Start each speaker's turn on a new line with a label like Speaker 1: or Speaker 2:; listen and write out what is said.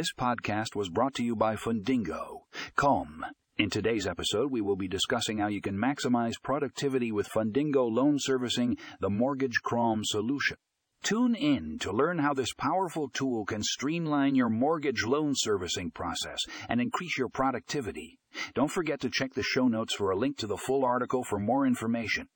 Speaker 1: This podcast was brought to you by Fundingo. Calm. In today's episode, we will be discussing how you can maximize productivity with Fundingo Loan Servicing, the Mortgage CRM solution. Tune in to learn how this powerful tool can streamline your mortgage loan servicing process and increase your productivity. Don't forget to check the show notes for a link to the full article for more information.